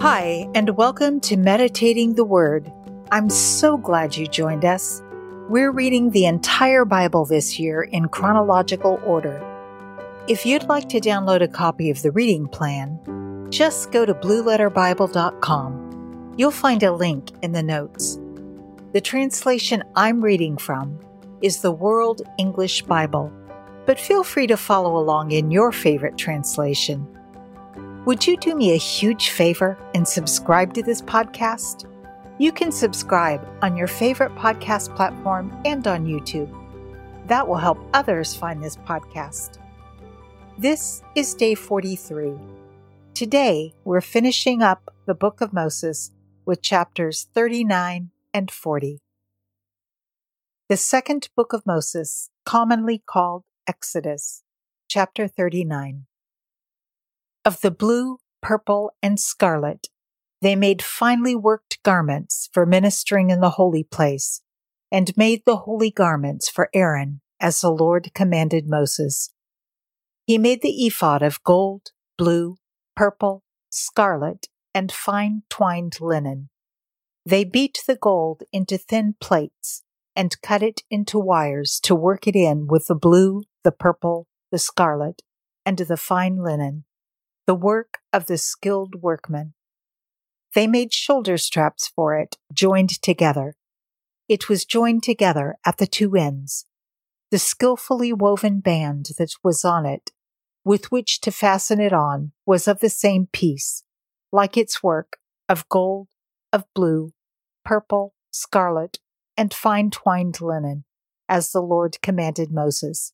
Hi, and welcome to Meditating the Word. I'm so glad you joined us. We're reading the entire Bible this year in chronological order. If you'd like to download a copy of the reading plan, just go to blueletterbible.com. You'll find a link in the notes. The translation I'm reading from is the World English Bible, but feel free to follow along in your favorite translation. Would you do me a huge favor and subscribe to this podcast? You can subscribe on your favorite podcast platform and on YouTube. That will help others find this podcast. This is day 43. Today, we're finishing up the book of Moses with chapters 39 and 40. The second book of Moses, commonly called Exodus, chapter 39. Of the blue, purple, and scarlet, they made finely worked garments for ministering in the holy place, and made the holy garments for Aaron, as the Lord commanded Moses. He made the ephod of gold, blue, purple, scarlet, and fine twined linen. They beat the gold into thin plates and cut it into wires to work it in with the blue, the purple, the scarlet, and the fine linen the work of the skilled workman. They made shoulder straps for it, joined together. It was joined together at the two ends. The skillfully woven band that was on it, with which to fasten it on, was of the same piece, like its work, of gold, of blue, purple, scarlet, and fine twined linen, as the Lord commanded Moses.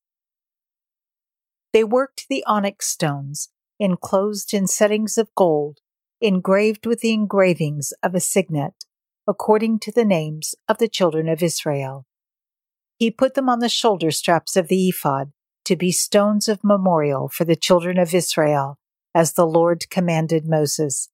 They worked the onyx stones enclosed in settings of gold, engraved with the engravings of a signet, according to the names of the children of Israel. He put them on the shoulder straps of the ephod to be stones of memorial for the children of Israel, as the Lord commanded Moses.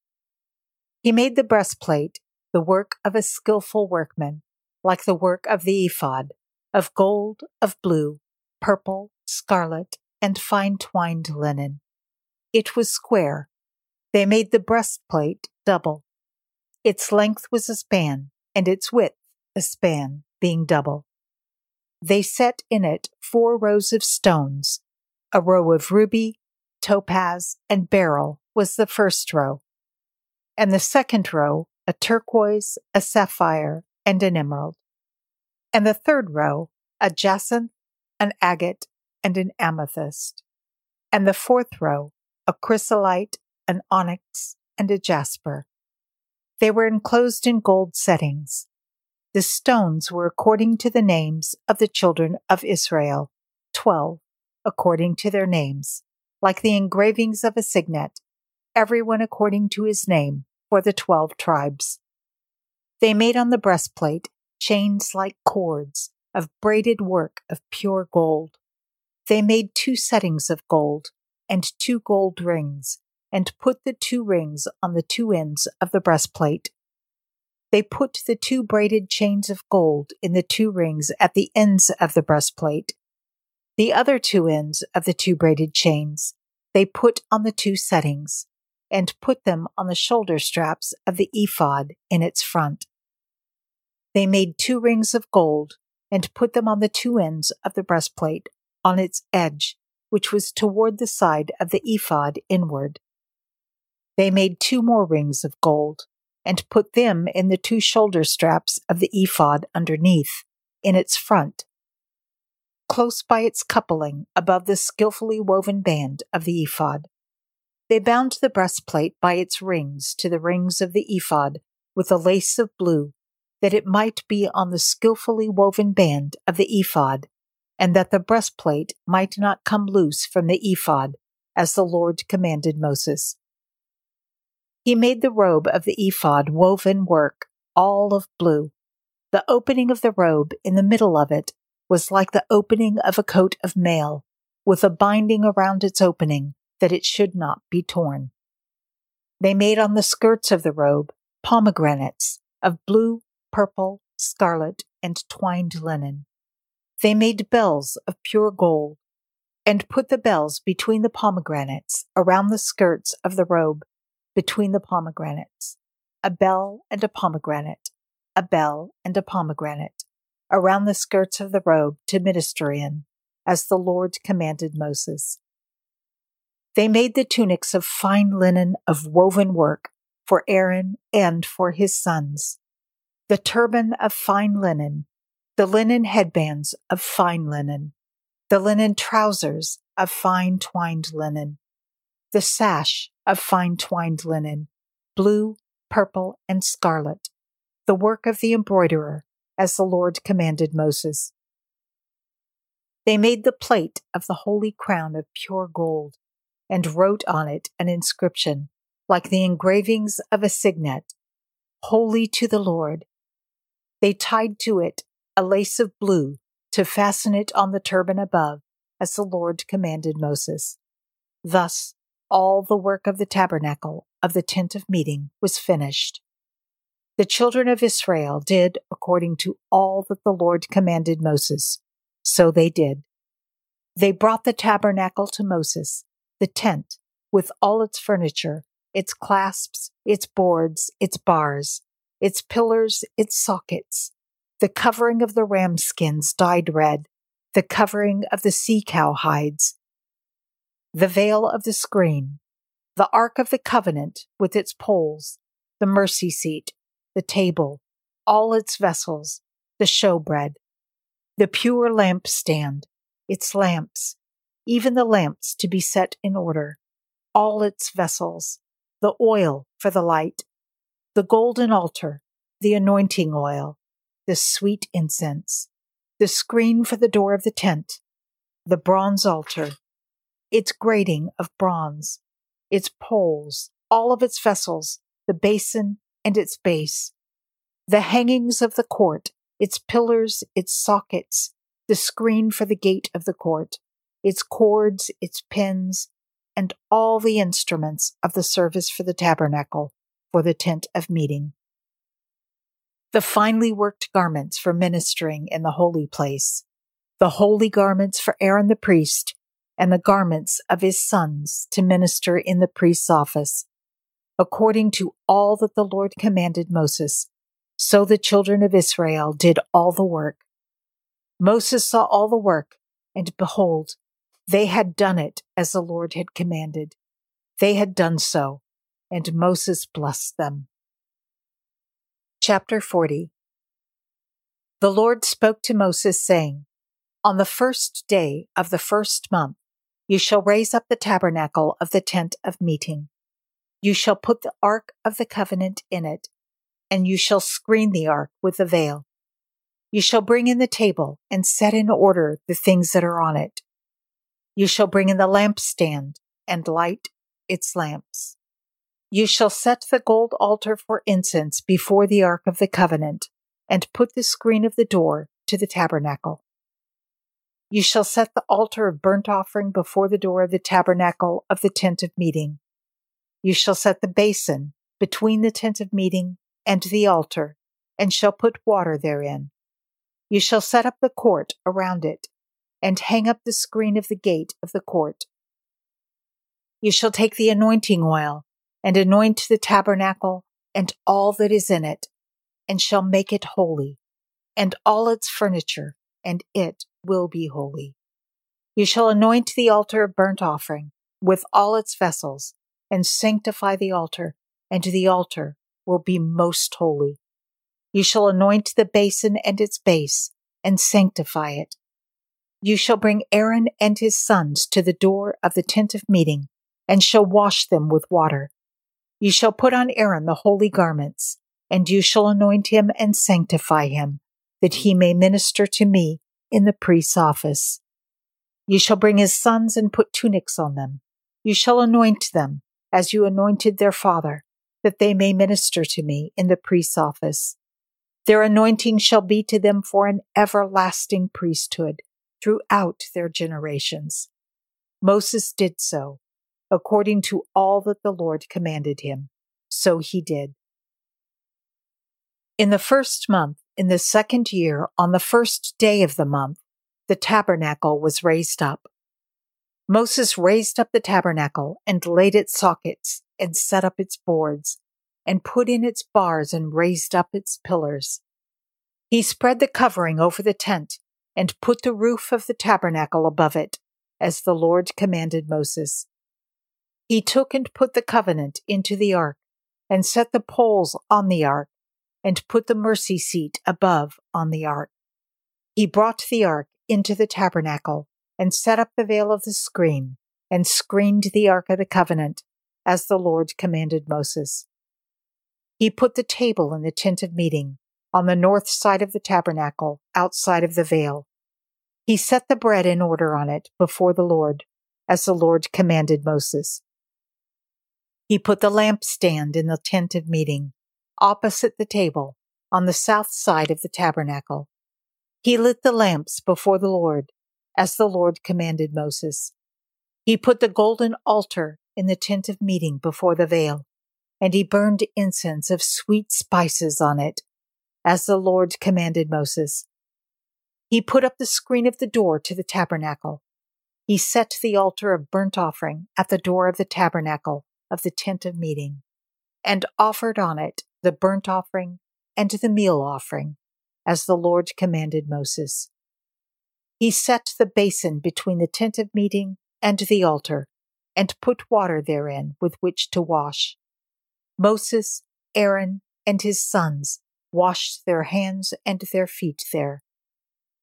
He made the breastplate the work of a skillful workman, like the work of the ephod, of gold, of blue, purple, scarlet, and fine twined linen. It was square. They made the breastplate double. Its length was a span, and its width a span, being double. They set in it four rows of stones. A row of ruby, topaz, and beryl was the first row, and the second row a turquoise, a sapphire, and an emerald. And the third row a jacinth, an agate, and an amethyst. And the fourth row a chrysolite, an onyx, and a jasper. They were enclosed in gold settings. The stones were according to the names of the children of Israel, twelve, according to their names, like the engravings of a signet, everyone according to his name, for the twelve tribes. They made on the breastplate chains like cords of braided work of pure gold. They made two settings of gold and two gold rings, and put the two rings on the two ends of the breastplate. They put the two braided chains of gold in the two rings at the ends of the breastplate. The other two ends of the two braided chains they put on the two settings, and put them on the shoulder straps of the ephod in its front. They made two rings of gold and put them on the two ends of the breastplate on its edge which was toward the side of the ephod inward. They made two more rings of gold and put them in the two shoulder straps of the ephod underneath, in its front, close by its coupling above the skillfully woven band of the ephod. They bound the breastplate by its rings to the rings of the ephod with a lace of blue, that it might be on the skillfully woven band of the ephod and that the breastplate might not come loose from the ephod, as the Lord commanded Moses. He made the robe of the ephod woven work, all of blue. The opening of the robe in the middle of it was like the opening of a coat of mail, with a binding around its opening that it should not be torn. They made on the skirts of the robe pomegranates of blue, purple, scarlet, and twined linen. They made bells of pure gold and put the bells between the pomegranates around the skirts of the robe between the pomegranates, a bell and a pomegranate, a bell and a pomegranate, around the skirts of the robe to minister in, as the Lord commanded Moses. They made the tunics of fine linen of woven work for Aaron and for his sons, the turban of fine linen, the linen headbands of fine linen, the linen trousers of fine twined linen, the sash of fine twined linen, blue, purple, and scarlet, the work of the embroiderer, as the Lord commanded Moses. They made the plate of the holy crown of pure gold and wrote on it an inscription, like the engravings of a signet, Holy to the Lord. They tied to it a lace of blue to fasten it on the turban above, as the Lord commanded Moses. Thus, all the work of the tabernacle of the tent of meeting was finished. The children of Israel did according to all that the Lord commanded Moses. So they did. They brought the tabernacle to Moses, the tent, with all its furniture, its clasps, its boards, its bars, its pillars, its sockets, the covering of the ram skins dyed red, the covering of the sea cow hides, the veil of the screen, the ark of the covenant with its poles, the mercy seat, the table, all its vessels, the showbread, the pure lampstand, its lamps, even the lamps to be set in order, all its vessels, the oil for the light, the golden altar, the anointing oil, the sweet incense, the screen for the door of the tent, the bronze altar, its grating of bronze, its poles, all of its vessels, the basin and its base, the hangings of the court, its pillars, its sockets, the screen for the gate of the court, its cords, its pins, and all the instruments of the service for the tabernacle, for the tent of meeting. The finely worked garments for ministering in the holy place, the holy garments for Aaron the priest, and the garments of his sons to minister in the priest's office, according to all that the Lord commanded Moses. So the children of Israel did all the work. Moses saw all the work, and behold, they had done it as the Lord had commanded. They had done so, and Moses blessed them. Chapter 40 The Lord spoke to Moses, saying, On the first day of the first month, you shall raise up the tabernacle of the tent of meeting. You shall put the ark of the covenant in it, and you shall screen the ark with a veil. You shall bring in the table and set in order the things that are on it. You shall bring in the lampstand and light its lamps. You shall set the gold altar for incense before the ark of the covenant and put the screen of the door to the tabernacle. You shall set the altar of burnt offering before the door of the tabernacle of the tent of meeting you shall set the basin between the tent of meeting and the altar, and shall put water therein. You shall set up the court around it, and hang up the screen of the gate of the court. You shall take the anointing oil, and anoint the tabernacle and all that is in it, and shall make it holy, and all its furniture, and it will be holy. You shall anoint the altar of burnt offering with all its vessels, and sanctify the altar, and the altar will be most holy. You shall anoint the basin and its base, and sanctify it. You shall bring Aaron and his sons to the door of the tent of meeting, and shall wash them with water. You shall put on Aaron the holy garments, and you shall anoint him and sanctify him, that he may minister to me in the priest's office. You shall bring his sons and put tunics on them. You shall anoint them, as you anointed their father, that they may minister to me in the priest's office. Their anointing shall be to them for an everlasting priesthood throughout their generations. Moses did so, according to all that the Lord commanded him. So he did. In the first month, in the second year, on the first day of the month, the tabernacle was raised up. Moses raised up the tabernacle and laid its sockets and set up its boards, and put in its bars and raised up its pillars. He spread the covering over the tent and put the roof of the tabernacle above it, as the Lord commanded Moses. He took and put the covenant into the ark, and set the poles on the ark, and put the mercy seat above on the ark. He brought the ark into the tabernacle, and set up the veil of the screen, and screened the ark of the covenant, as the Lord commanded Moses. He put the table in the tent of meeting, on the north side of the tabernacle, outside of the veil. He set the bread in order on it before the Lord, as the Lord commanded Moses. He put the lampstand in the tent of meeting, opposite the table, on the south side of the tabernacle. He lit the lamps before the Lord, as the Lord commanded Moses. He put the golden altar in the tent of meeting before the veil, and he burned incense of sweet spices on it, as the Lord commanded Moses. He put up the screen of the door to the tabernacle. He set the altar of burnt offering at the door of the tabernacle of the tent of meeting, and offered on it the burnt offering and the meal offering, as the Lord commanded Moses. He set the basin between the tent of meeting and the altar, and put water therein with which to wash. Moses, Aaron, and his sons washed their hands and their feet there.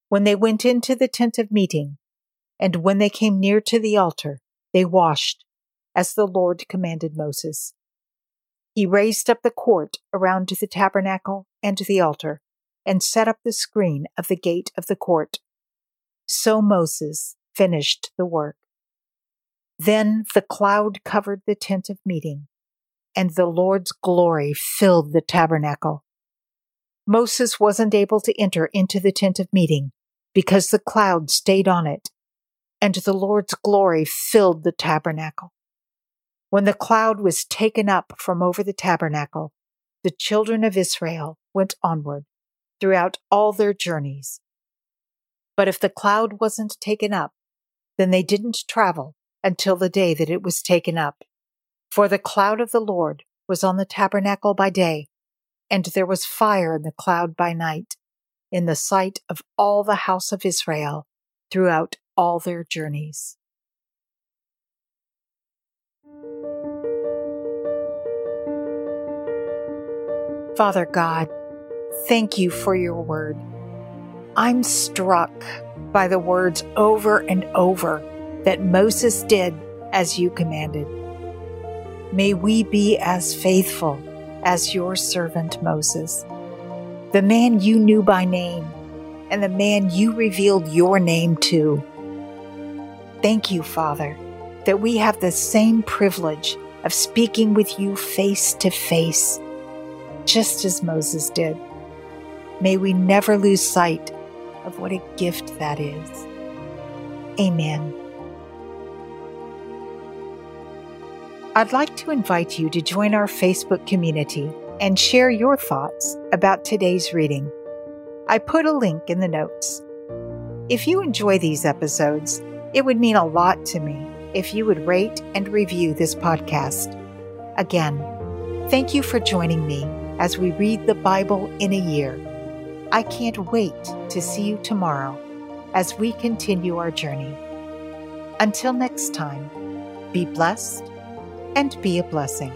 When they went into the tent of meeting, and when they came near to the altar, they washed, as the Lord commanded Moses. He raised up the court around the tabernacle and the altar, and set up the screen of the gate of the court. So Moses finished the work. Then the cloud covered the tent of meeting, and the Lord's glory filled the tabernacle. Moses wasn't able to enter into the tent of meeting because the cloud stayed on it, and the Lord's glory filled the tabernacle. When the cloud was taken up from over the tabernacle, the children of Israel went onward throughout all their journeys. But if the cloud wasn't taken up, then they didn't travel until the day that it was taken up. For the cloud of the Lord was on the tabernacle by day, and there was fire in the cloud by night, in the sight of all the house of Israel throughout all their journeys. Father God, thank you for your word. I'm struck by the words over and over that Moses did as you commanded. May we be as faithful as your servant Moses, the man you knew by name and the man you revealed your name to. Thank you, Father, that we have the same privilege of speaking with you face to face, just as Moses did. May we never lose sight of what a gift that is. Amen. I'd like to invite you to join our Facebook community and share your thoughts about today's reading. I put a link in the notes. If you enjoy these episodes, it would mean a lot to me if you would rate and review this podcast. Again, thank you for joining me as we read the Bible in a year. I can't wait to see you tomorrow as we continue our journey. Until next time, be blessed and be a blessing.